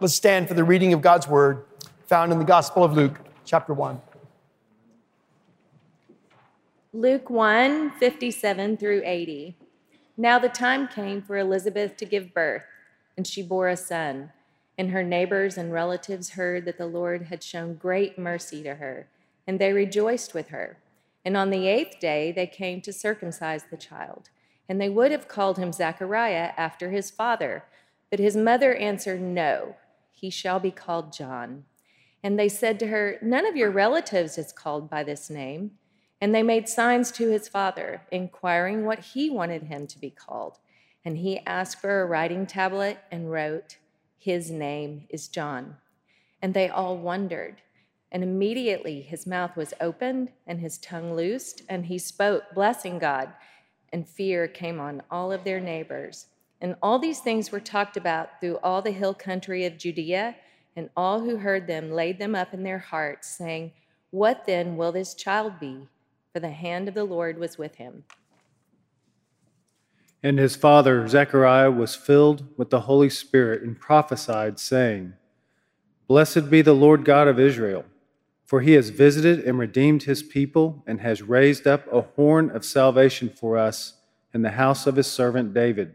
Let's stand for the reading of God's word found in the Gospel of Luke, chapter 1. Luke 1 57 through 80. Now the time came for Elizabeth to give birth, and she bore a son. And her neighbors and relatives heard that the Lord had shown great mercy to her, and they rejoiced with her. And on the eighth day they came to circumcise the child. And they would have called him Zechariah after his father. But his mother answered, No he shall be called John. And they said to her, None of your relatives is called by this name. And they made signs to his father, inquiring what he wanted him to be called. And he asked for a writing tablet and wrote, His name is John. And they all wondered. And immediately his mouth was opened and his tongue loosed, and he spoke, blessing God. And fear came on all of their neighbors. And all these things were talked about through all the hill country of Judea, and all who heard them laid them up in their hearts, saying, What then will this child be? For the hand of the Lord was with him. And his father, Zechariah, was filled with the Holy Spirit and prophesied, saying, Blessed be the Lord God of Israel, for he has visited and redeemed his people, and has raised up a horn of salvation for us in the house of his servant David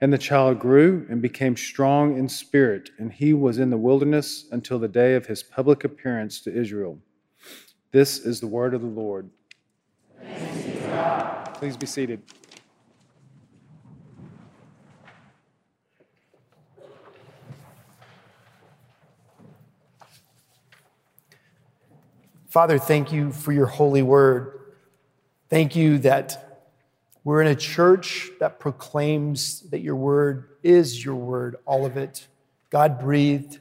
And the child grew and became strong in spirit, and he was in the wilderness until the day of his public appearance to Israel. This is the word of the Lord. Please be seated. Father, thank you for your holy word. Thank you that we're in a church that proclaims that your word is your word, all of it, God breathed.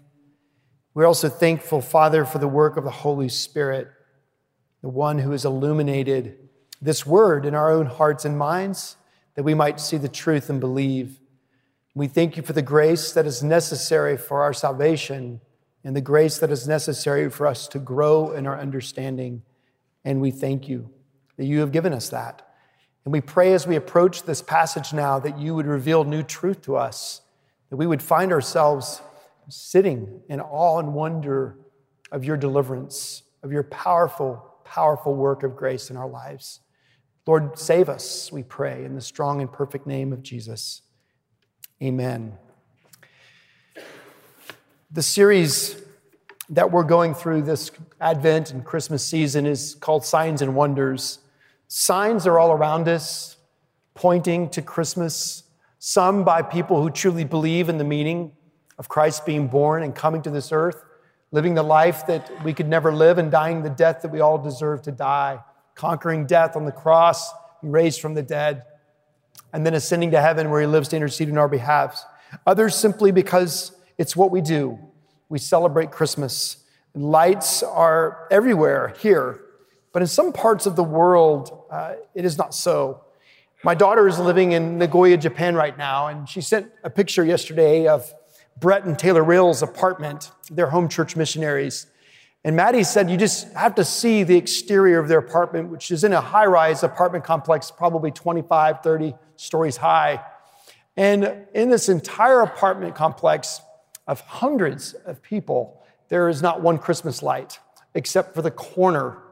We're also thankful, Father, for the work of the Holy Spirit, the one who has illuminated this word in our own hearts and minds, that we might see the truth and believe. We thank you for the grace that is necessary for our salvation and the grace that is necessary for us to grow in our understanding. And we thank you that you have given us that. And we pray as we approach this passage now that you would reveal new truth to us, that we would find ourselves sitting in awe and wonder of your deliverance, of your powerful, powerful work of grace in our lives. Lord, save us, we pray, in the strong and perfect name of Jesus. Amen. The series that we're going through this Advent and Christmas season is called Signs and Wonders. Signs are all around us, pointing to Christmas, some by people who truly believe in the meaning of Christ being born and coming to this earth, living the life that we could never live and dying the death that we all deserve to die, conquering death on the cross, raised from the dead, and then ascending to heaven where he lives to intercede on our behalf. Others simply because it's what we do. We celebrate Christmas. Lights are everywhere here but in some parts of the world, uh, it is not so. My daughter is living in Nagoya, Japan right now, and she sent a picture yesterday of Brett and Taylor Rail's apartment, their home church missionaries. And Maddie said, You just have to see the exterior of their apartment, which is in a high rise apartment complex, probably 25, 30 stories high. And in this entire apartment complex of hundreds of people, there is not one Christmas light except for the corner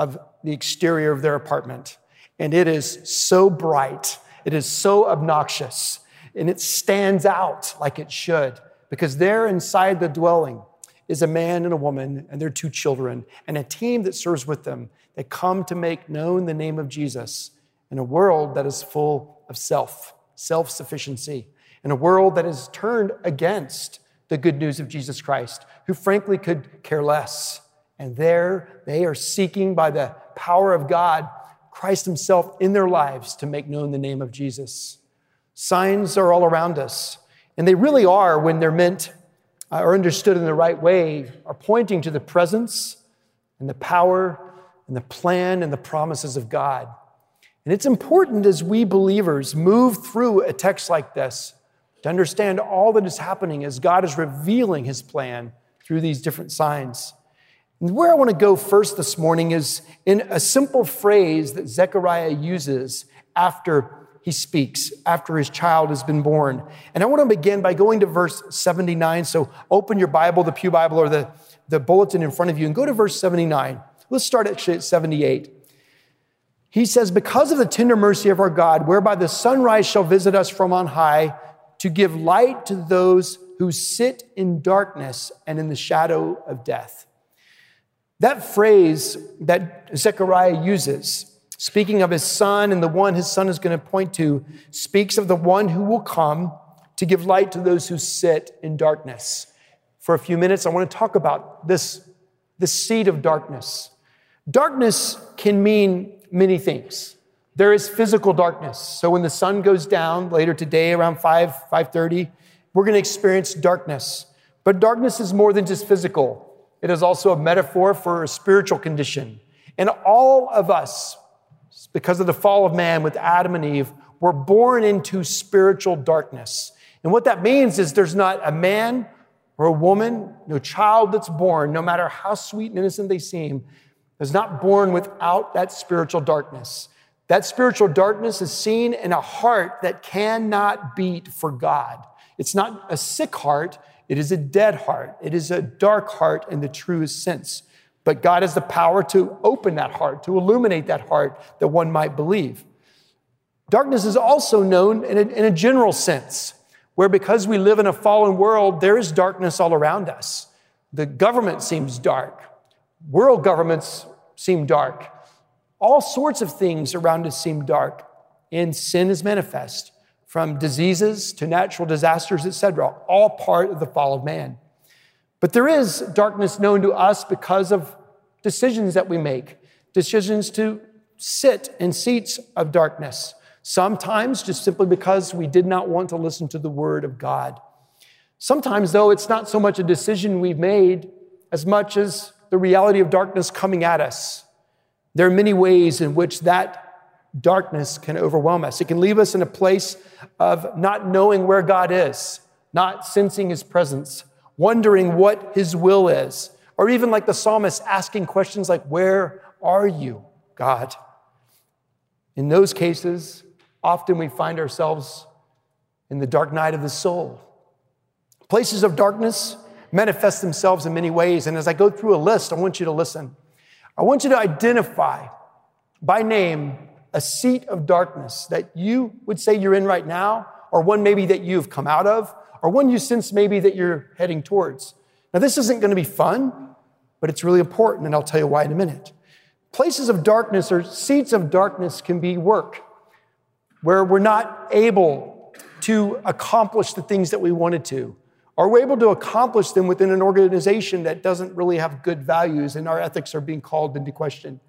of the exterior of their apartment. And it is so bright, it is so obnoxious, and it stands out like it should because there inside the dwelling is a man and a woman and their two children, and a team that serves with them that come to make known the name of Jesus in a world that is full of self, self sufficiency, in a world that is turned against the good news of Jesus Christ, who frankly could care less. And there they are seeking by the power of God Christ Himself in their lives to make known the name of Jesus. Signs are all around us, and they really are, when they're meant uh, or understood in the right way, are pointing to the presence and the power and the plan and the promises of God. And it's important as we believers move through a text like this to understand all that is happening as God is revealing his plan through these different signs. Where I want to go first this morning is in a simple phrase that Zechariah uses after he speaks, after his child has been born. And I want to begin by going to verse 79. So open your Bible, the Pew Bible, or the, the bulletin in front of you, and go to verse 79. Let's start actually at 78. He says, Because of the tender mercy of our God, whereby the sunrise shall visit us from on high, to give light to those who sit in darkness and in the shadow of death. That phrase that Zechariah uses, speaking of his son and the one his son is going to point to, speaks of the one who will come to give light to those who sit in darkness. For a few minutes, I want to talk about this, this seed of darkness. Darkness can mean many things. There is physical darkness. So when the sun goes down later today around 5, 5:30, we're going to experience darkness. But darkness is more than just physical. It is also a metaphor for a spiritual condition. And all of us, because of the fall of man with Adam and Eve, were born into spiritual darkness. And what that means is there's not a man or a woman, no child that's born, no matter how sweet and innocent they seem, is not born without that spiritual darkness. That spiritual darkness is seen in a heart that cannot beat for God. It's not a sick heart, it is a dead heart. It is a dark heart in the truest sense. But God has the power to open that heart, to illuminate that heart that one might believe. Darkness is also known in a, in a general sense, where because we live in a fallen world, there is darkness all around us. The government seems dark, world governments seem dark. All sorts of things around us seem dark, and sin is manifest from diseases to natural disasters, etc., all part of the fall of man. But there is darkness known to us because of decisions that we make, decisions to sit in seats of darkness. Sometimes just simply because we did not want to listen to the word of God. Sometimes, though, it's not so much a decision we've made as much as the reality of darkness coming at us. There are many ways in which that darkness can overwhelm us. It can leave us in a place of not knowing where God is, not sensing his presence, wondering what his will is, or even like the psalmist asking questions like, Where are you, God? In those cases, often we find ourselves in the dark night of the soul. Places of darkness manifest themselves in many ways. And as I go through a list, I want you to listen. I want you to identify by name a seat of darkness that you would say you're in right now, or one maybe that you've come out of, or one you sense maybe that you're heading towards. Now, this isn't going to be fun, but it's really important, and I'll tell you why in a minute. Places of darkness or seats of darkness can be work, where we're not able to accomplish the things that we wanted to, Are we're able to accomplish them within an organization that doesn't really have good values and our ethics are being called into question.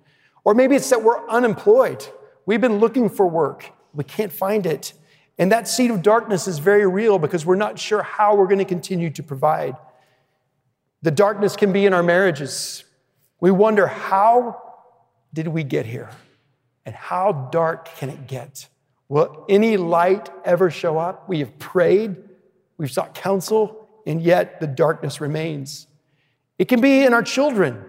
Or maybe it's that we're unemployed. We've been looking for work, we can't find it. And that seed of darkness is very real because we're not sure how we're going to continue to provide. The darkness can be in our marriages. We wonder how did we get here? And how dark can it get? Will any light ever show up? We have prayed, we've sought counsel, and yet the darkness remains. It can be in our children.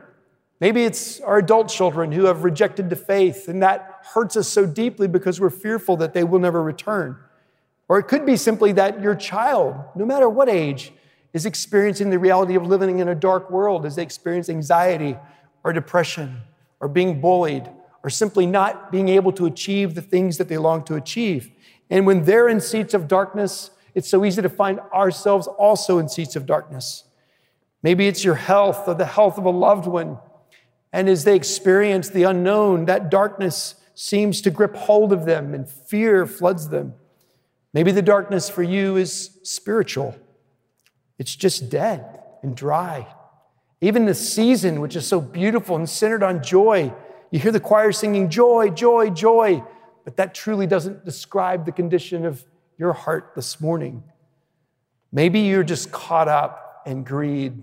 Maybe it's our adult children who have rejected the faith, and that hurts us so deeply because we're fearful that they will never return. Or it could be simply that your child, no matter what age, is experiencing the reality of living in a dark world as they experience anxiety or depression or being bullied or simply not being able to achieve the things that they long to achieve. And when they're in seats of darkness, it's so easy to find ourselves also in seats of darkness. Maybe it's your health or the health of a loved one. And as they experience the unknown, that darkness seems to grip hold of them and fear floods them. Maybe the darkness for you is spiritual, it's just dead and dry. Even the season, which is so beautiful and centered on joy, you hear the choir singing joy, joy, joy, but that truly doesn't describe the condition of your heart this morning. Maybe you're just caught up in greed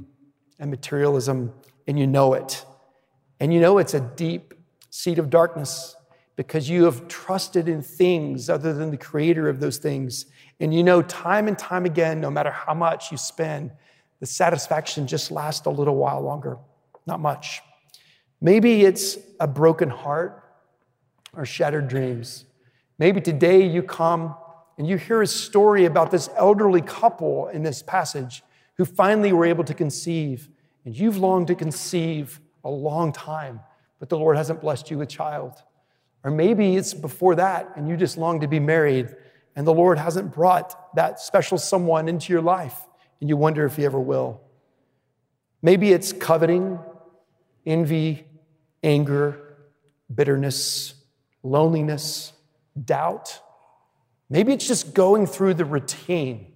and materialism and you know it. And you know it's a deep seat of darkness because you have trusted in things other than the creator of those things. And you know, time and time again, no matter how much you spend, the satisfaction just lasts a little while longer, not much. Maybe it's a broken heart or shattered dreams. Maybe today you come and you hear a story about this elderly couple in this passage who finally were able to conceive, and you've longed to conceive a long time, but the Lord hasn't blessed you with child. Or maybe it's before that and you just long to be married and the Lord hasn't brought that special someone into your life and you wonder if He ever will. Maybe it's coveting, envy, anger, bitterness, loneliness, doubt. Maybe it's just going through the routine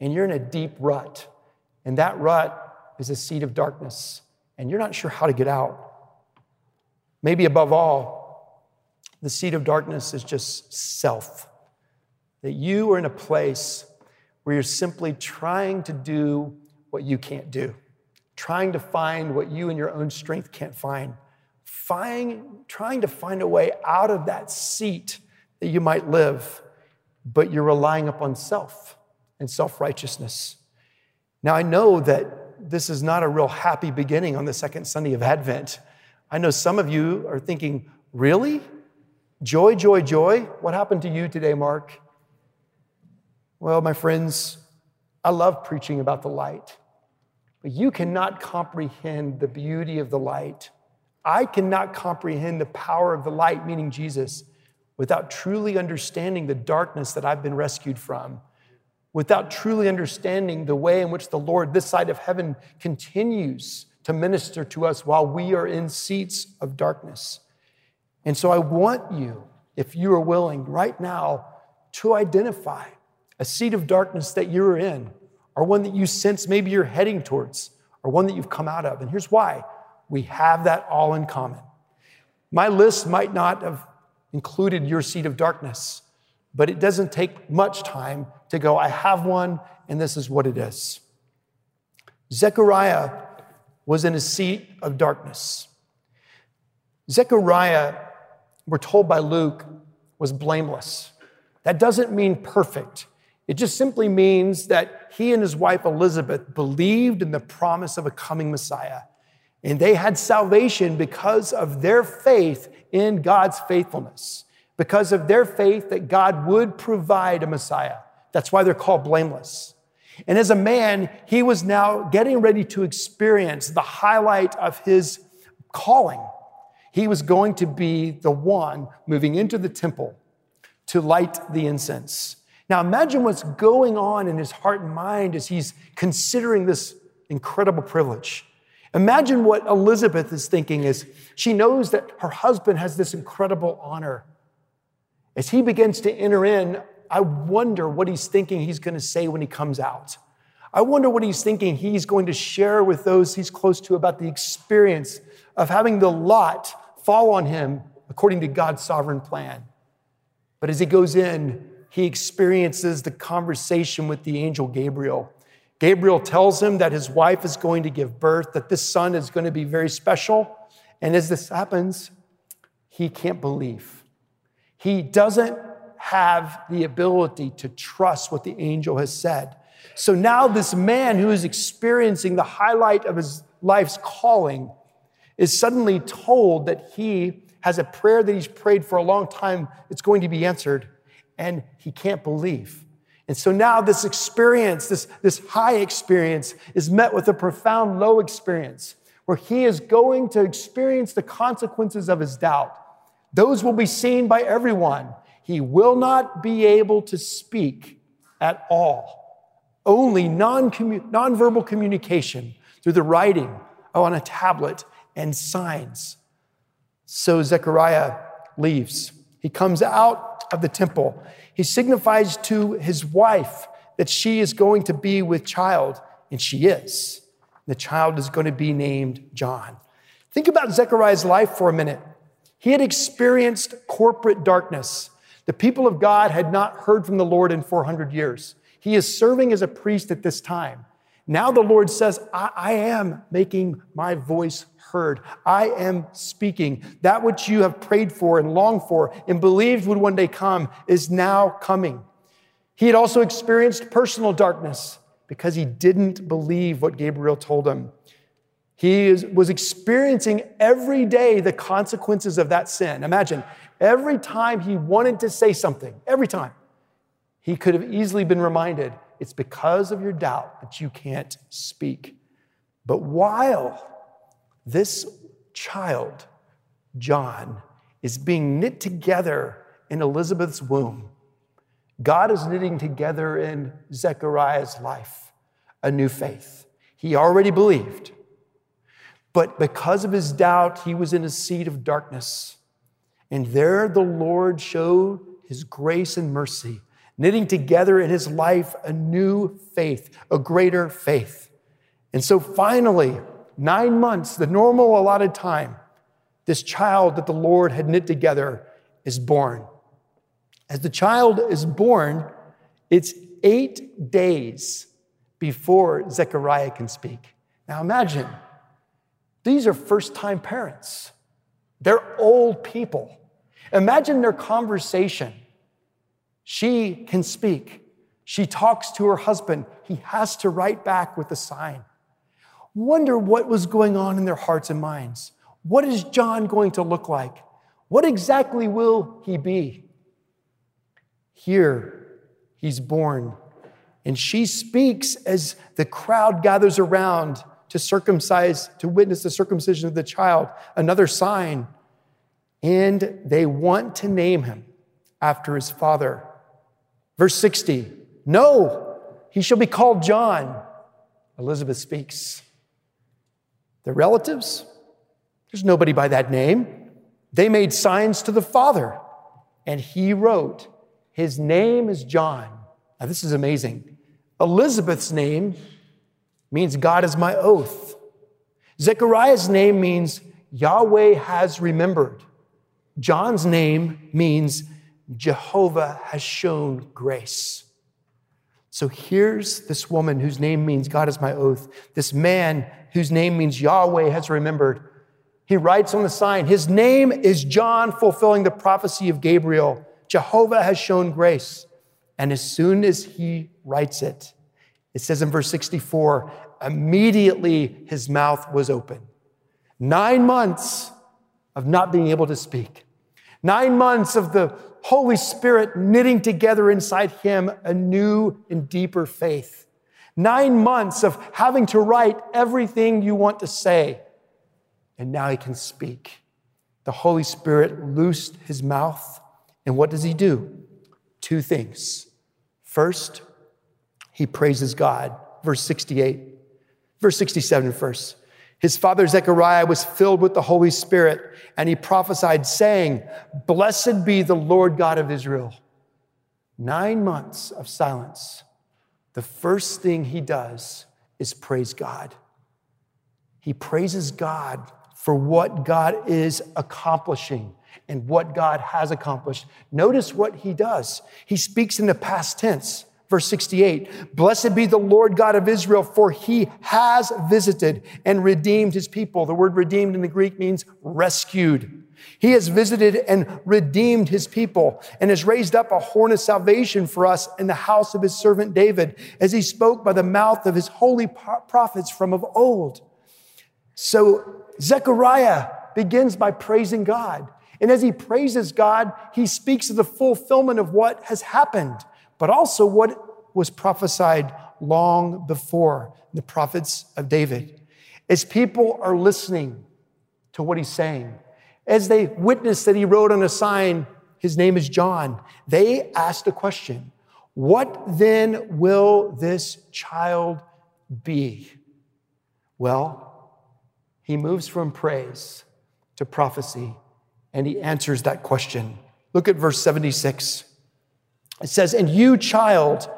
and you're in a deep rut, and that rut is a seed of darkness, and you're not sure how to get out. Maybe above all, the seed of darkness is just self. That you are in a place where you're simply trying to do what you can't do, trying to find what you in your own strength can't find, find, trying to find a way out of that seat that you might live, but you're relying upon self and self righteousness. Now, I know that this is not a real happy beginning on the second Sunday of Advent. I know some of you are thinking, really? Joy, joy, joy. What happened to you today, Mark? Well, my friends, I love preaching about the light, but you cannot comprehend the beauty of the light. I cannot comprehend the power of the light, meaning Jesus, without truly understanding the darkness that I've been rescued from, without truly understanding the way in which the Lord, this side of heaven, continues to minister to us while we are in seats of darkness. And so I want you, if you are willing right now, to identify a seat of darkness that you're in, or one that you sense maybe you're heading towards, or one that you've come out of. And here's why we have that all in common. My list might not have included your seat of darkness, but it doesn't take much time to go, I have one, and this is what it is. Zechariah was in a seat of darkness. Zechariah we're told by Luke, was blameless. That doesn't mean perfect. It just simply means that he and his wife Elizabeth believed in the promise of a coming Messiah. And they had salvation because of their faith in God's faithfulness, because of their faith that God would provide a Messiah. That's why they're called blameless. And as a man, he was now getting ready to experience the highlight of his calling he was going to be the one moving into the temple to light the incense. Now imagine what's going on in his heart and mind as he's considering this incredible privilege. Imagine what Elizabeth is thinking as she knows that her husband has this incredible honor. As he begins to enter in, I wonder what he's thinking he's going to say when he comes out. I wonder what he's thinking he's going to share with those he's close to about the experience of having the lot fall on him according to God's sovereign plan. But as he goes in, he experiences the conversation with the angel Gabriel. Gabriel tells him that his wife is going to give birth, that this son is going to be very special. And as this happens, he can't believe. He doesn't have the ability to trust what the angel has said. So now, this man who is experiencing the highlight of his life's calling is suddenly told that he has a prayer that he's prayed for a long time, it's going to be answered, and he can't believe. And so now this experience, this, this high experience, is met with a profound low experience where he is going to experience the consequences of his doubt. Those will be seen by everyone. He will not be able to speak at all. Only non nonverbal communication through the writing on a tablet and signs. So Zechariah leaves. He comes out of the temple. He signifies to his wife that she is going to be with child, and she is. The child is going to be named John. Think about Zechariah's life for a minute. He had experienced corporate darkness. The people of God had not heard from the Lord in 400 years. He is serving as a priest at this time. Now the Lord says, I, I, am making my voice heard. I am speaking. That which you have prayed for and longed for and believed would one day come is now coming. He had also experienced personal darkness because he didn't believe what Gabriel told him. He is, was experiencing every day the consequences of that sin. Imagine every time he wanted to say something, every time, he could have easily been reminded it's because of your doubt that you can't speak. But while this child, John, is being knit together in Elizabeth's womb, God is knitting together in Zechariah's life a new faith. He already believed, but because of his doubt, he was in a seat of darkness. And there the Lord showed his grace and mercy, knitting together in his life a new faith, a greater faith. And so finally, nine months, the normal allotted time, this child that the Lord had knit together is born. As the child is born, it's eight days before Zechariah can speak. Now imagine, these are first time parents. They're old people. Imagine their conversation. She can speak. She talks to her husband. He has to write back with a sign. Wonder what was going on in their hearts and minds. What is John going to look like? What exactly will he be? Here, he's born. And she speaks as the crowd gathers around to circumcise, to witness the circumcision of the child, another sign. And they want to name him after his father. Verse 60 No, he shall be called John. Elizabeth speaks. The relatives, there's nobody by that name. They made signs to the father, and he wrote, his name is John. Now, this is amazing. Elizabeth's name means God is my oath. Zechariah's name means Yahweh has remembered. John's name means Jehovah has shown grace. So here's this woman whose name means God is my oath, this man whose name means Yahweh has remembered. He writes on the sign, His name is John, fulfilling the prophecy of Gabriel. Jehovah has shown grace. And as soon as he writes it, it says in verse 64 immediately his mouth was open. Nine months of not being able to speak. Nine months of the Holy Spirit knitting together inside him a new and deeper faith. Nine months of having to write everything you want to say. And now he can speak. The Holy Spirit loosed his mouth and what does he do? Two things. First, he praises God. Verse 68, verse 67 first. His father Zechariah was filled with the Holy Spirit, and he prophesied, saying, Blessed be the Lord God of Israel. Nine months of silence. The first thing he does is praise God. He praises God for what God is accomplishing and what God has accomplished. Notice what he does. He speaks in the past tense. Verse 68 Blessed be the Lord God of Israel, for he has visited and redeemed his people. The word redeemed in the Greek means rescued. He has visited and redeemed his people and has raised up a horn of salvation for us in the house of his servant David, as he spoke by the mouth of his holy prophets from of old. So Zechariah begins by praising God. And as he praises God, he speaks of the fulfillment of what has happened, but also what was prophesied long before the prophets of David. As people are listening to what he's saying, as they witness that he wrote on a sign, his name is John, they asked a question What then will this child be? Well, he moves from praise to prophecy and he answers that question. Look at verse 76. It says, And you, child,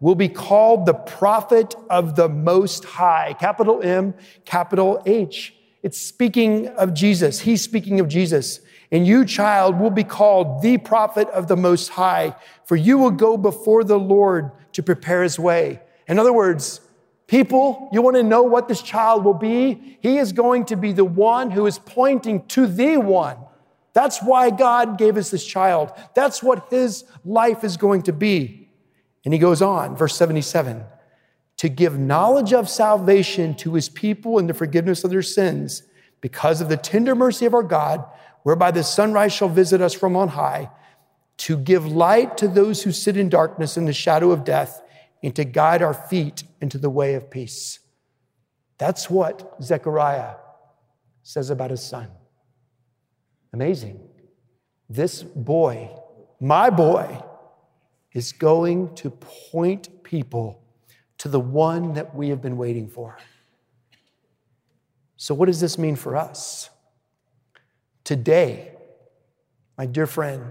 will be called the prophet of the Most High. Capital M, capital H. It's speaking of Jesus. He's speaking of Jesus. And you, child, will be called the prophet of the Most High, for you will go before the Lord to prepare his way. In other words, people, you want to know what this child will be? He is going to be the one who is pointing to the one. That's why God gave us this child. That's what his life is going to be. And he goes on, verse 77 to give knowledge of salvation to his people and the forgiveness of their sins because of the tender mercy of our God, whereby the sunrise shall visit us from on high, to give light to those who sit in darkness and the shadow of death, and to guide our feet into the way of peace. That's what Zechariah says about his son. Amazing. This boy, my boy, is going to point people to the one that we have been waiting for. So, what does this mean for us? Today, my dear friend,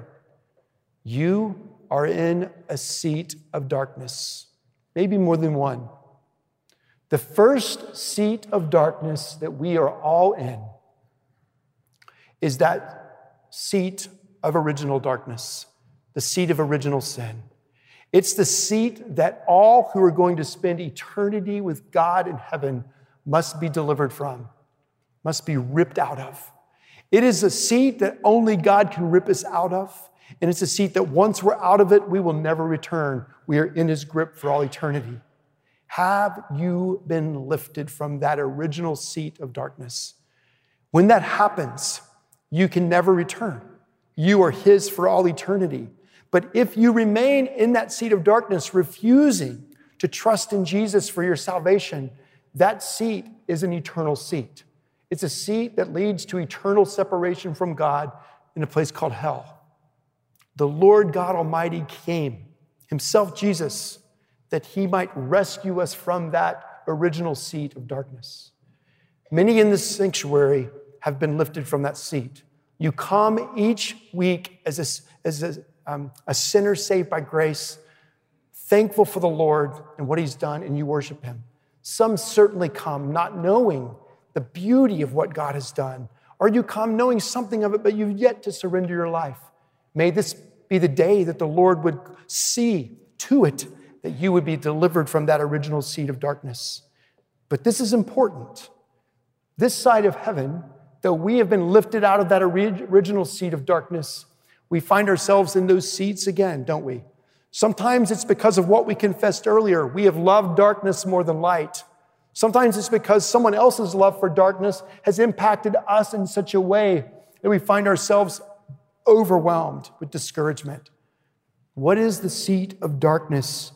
you are in a seat of darkness, maybe more than one. The first seat of darkness that we are all in is that seat of original darkness, the seat of original sin. It's the seat that all who are going to spend eternity with God in heaven must be delivered from, must be ripped out of. It is a seat that only God can rip us out of. And it's a seat that once we're out of it, we will never return. We are in his grip for all eternity. Have you been lifted from that original seat of darkness? When that happens, you can never return. You are his for all eternity. But if you remain in that seat of darkness, refusing to trust in Jesus for your salvation, that seat is an eternal seat. It's a seat that leads to eternal separation from God in a place called hell. The Lord God Almighty came, Himself Jesus, that He might rescue us from that original seat of darkness. Many in this sanctuary have been lifted from that seat. You come each week as a, as a um, a sinner saved by grace, thankful for the Lord and what He's done, and you worship Him. Some certainly come not knowing the beauty of what God has done, or you come knowing something of it, but you've yet to surrender your life. May this be the day that the Lord would see to it that you would be delivered from that original seed of darkness. But this is important. This side of heaven, though we have been lifted out of that original seat of darkness, we find ourselves in those seats again, don't we? Sometimes it's because of what we confessed earlier. We have loved darkness more than light. Sometimes it's because someone else's love for darkness has impacted us in such a way that we find ourselves overwhelmed with discouragement. What is the seat of darkness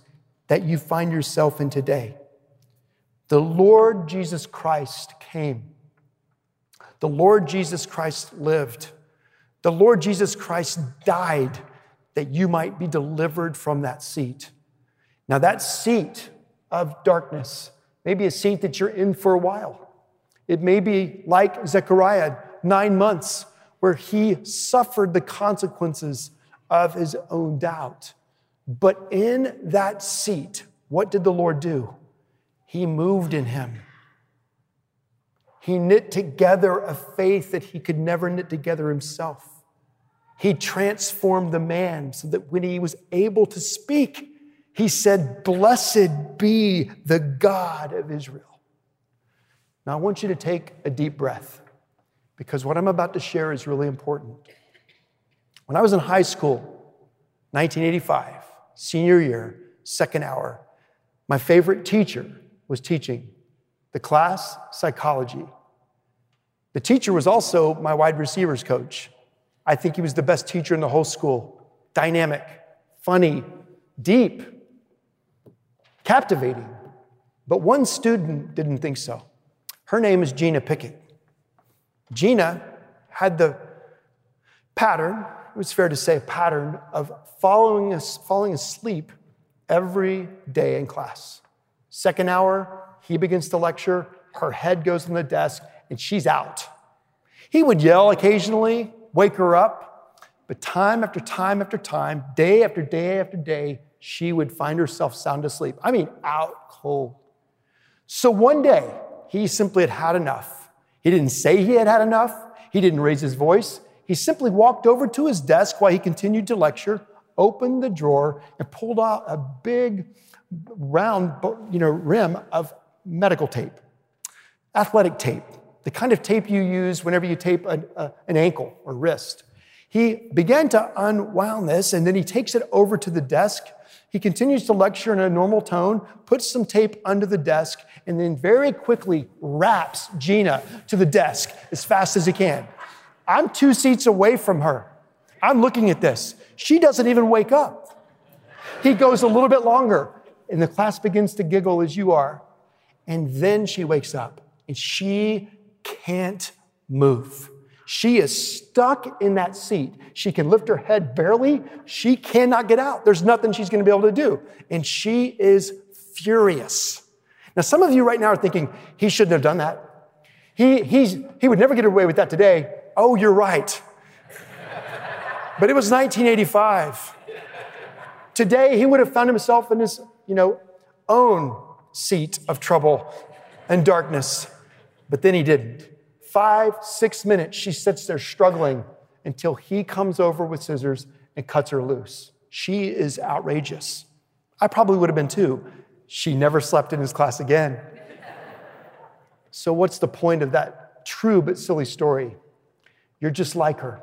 that you find yourself in today? The Lord Jesus Christ came. The Lord Jesus Christ lived. The Lord Jesus Christ died that you might be delivered from that seat. Now, that seat of darkness may be a seat that you're in for a while. It may be like Zechariah, nine months, where he suffered the consequences of his own doubt. But in that seat, what did the Lord do? He moved in him. He knit together a faith that he could never knit together himself. He transformed the man so that when he was able to speak, he said, Blessed be the God of Israel. Now, I want you to take a deep breath because what I'm about to share is really important. When I was in high school, 1985, senior year, second hour, my favorite teacher was teaching the class psychology. The teacher was also my wide receivers coach. I think he was the best teacher in the whole school. Dynamic, funny, deep, captivating. But one student didn't think so. Her name is Gina Pickett. Gina had the pattern, it was fair to say, a pattern of following us, falling asleep every day in class. Second hour, he begins to lecture, her head goes on the desk, and she's out. He would yell occasionally, wake her up, but time after time after time, day after day after day, she would find herself sound asleep. I mean, out cold. So one day, he simply had had enough. He didn't say he had had enough, he didn't raise his voice. He simply walked over to his desk while he continued to lecture, opened the drawer, and pulled out a big, round you know, rim of medical tape, athletic tape, the kind of tape you use whenever you tape a, a, uh, an ankle or wrist. He began to unwound this, and then he takes it over to the desk he continues to lecture in a normal tone, puts some tape under the desk, and then very quickly wraps Gina to the desk as fast as he can. I'm two seats away from her. I'm looking at this. She doesn't even wake up. He goes a little bit longer, and the class begins to giggle as you are. And then she wakes up, and she can't move. She is stuck in that seat. She can lift her head barely. She cannot get out. There's nothing she's going to be able to do. And she is furious. Now, some of you right now are thinking, he shouldn't have done that. He, he's, he would never get away with that today. Oh, you're right. but it was 1985. Today, he would have found himself in his, you know, own seat of trouble and darkness. But then he didn't five, six minutes, she sits there struggling until he comes over with scissors and cuts her loose. She is outrageous. I probably would have been too. She never slept in his class again. So, what's the point of that true but silly story? You're just like her.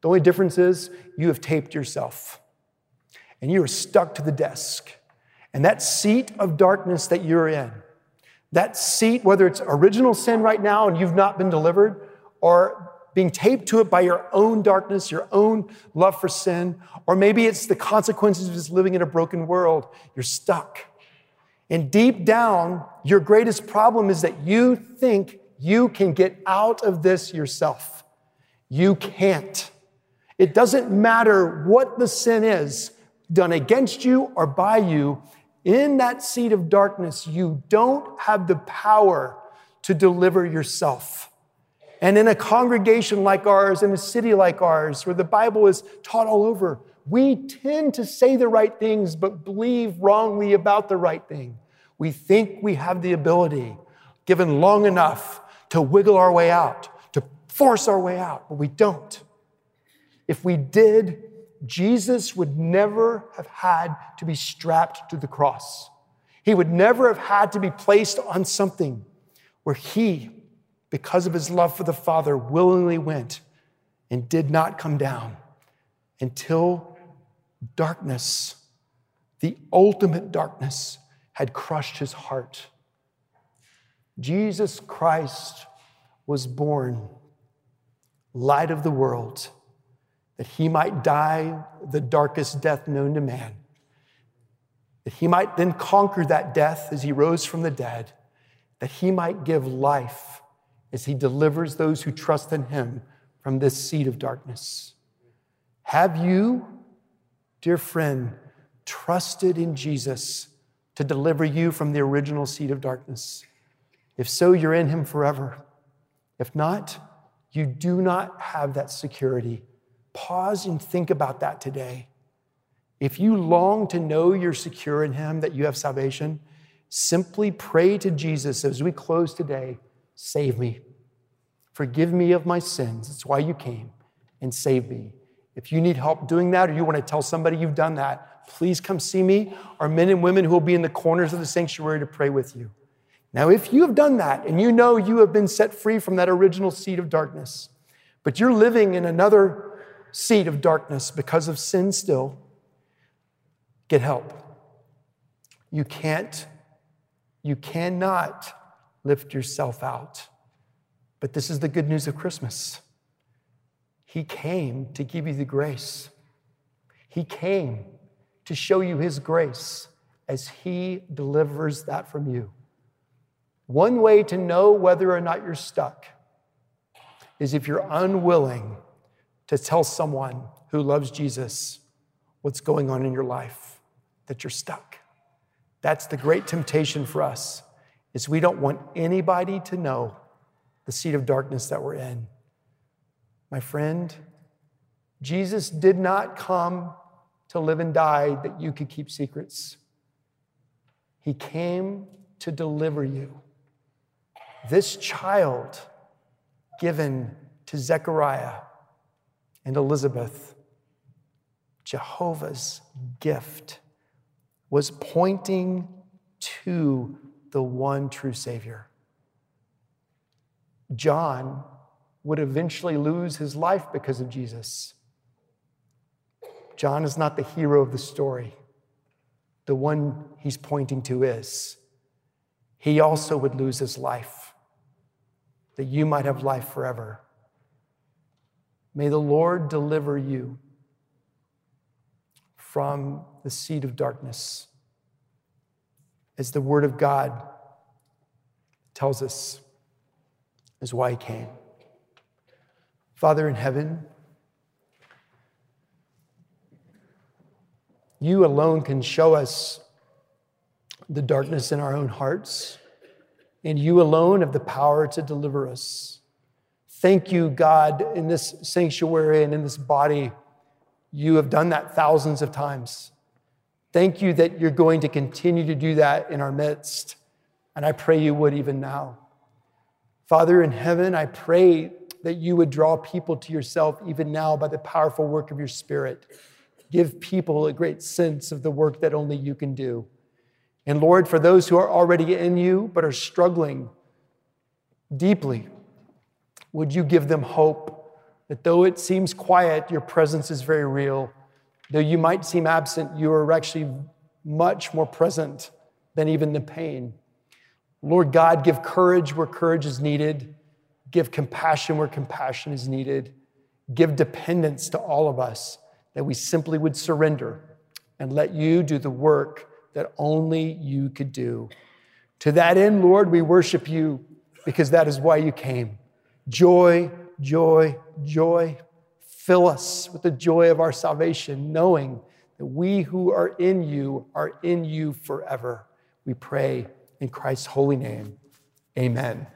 The only difference is you have taped yourself and you are stuck to the desk. And that seat of darkness that you're in, that seat, whether it's original sin right now and you've not been delivered, or being taped to it by your own darkness, your own love for sin, or maybe it's the consequences of just living in a broken world, you're stuck. And deep down, your greatest problem is that you think you can get out of this yourself. You can't. It doesn't matter what the sin is done against you or by you, in that seat of darkness, you don't have the power to deliver yourself. And in a congregation like ours, in a city like ours, where the Bible is taught all over, we tend to say the right things, but believe wrongly about the right thing. We think we have the ability, given long enough, to wiggle our way out, to force our way out, but we don't. If we did, Jesus would never have had to be strapped to the cross. He would never have had to be placed on something where he, because of his love for the Father, willingly went and did not come down until darkness, the ultimate darkness, had crushed his heart. Jesus Christ was born, light of the world that he might die the darkest death known to man, that he might then conquer that death as he rose from the dead, that he might give life as he delivers those who trust in him from this seed of darkness. Have you, dear friend, trusted in Jesus to deliver you from the original seed of darkness? If so, you're in him forever. If not, you do not have that security Pause and think about that today. If you long to know you're secure in Him, that you have salvation, simply pray to Jesus as we close today save me. Forgive me of my sins. That's why you came, and save me. If you need help doing that or you want to tell somebody you've done that, please come see me. Our men and women who will be in the corners of the sanctuary to pray with you. Now, if you have done that and you know you have been set free from that original seed of darkness, but you're living in another seat of darkness because of sin still, get help. You can't, you cannot lift yourself out. But this is the good news of Christmas. He came to give you the grace. He came to show you His grace as He delivers that from you. One way to know whether or not you're stuck is if you're unwilling to tell someone who loves Jesus what's going on in your life, that you're stuck. That's the great temptation for us, is we don't want anybody to know the seat of darkness that we're in. My friend, Jesus did not come to live and die that you could keep secrets. He came to deliver you. This child given to Zechariah and Elizabeth, Jehovah's gift, was pointing to the one true Savior. John would eventually lose his life because of Jesus. John is not the hero of the story. The one he's pointing to is. He also would lose his life, that you might have life forever. May the Lord deliver you from the seed of darkness, as the Word of God tells us is why he came. Father in heaven, you alone can show us the darkness in our own hearts, and you alone have the power to deliver us. Thank you, God, in this sanctuary and in this body. You have done that thousands of times. Thank you that you're going to continue to do that in our midst. And I pray you would even now. Father in heaven, I pray that you would draw people to yourself even now by the powerful work of your Spirit. Give people a great sense of the work that only you can do. And Lord, for those who are already in you but are struggling deeply, would you give them hope that though it seems quiet, your presence is very real. Though you might seem absent, you are actually much more present than even the pain. Lord God, give courage where courage is needed, give compassion where compassion is needed, give dependence to all of us that we simply would surrender and let you do the work that only you could do. To that end, Lord, we worship you because that is why you came. Joy, joy, joy. Fill us with the joy of our salvation, knowing that we who are in you are in you forever. We pray in Christ's holy name, amen.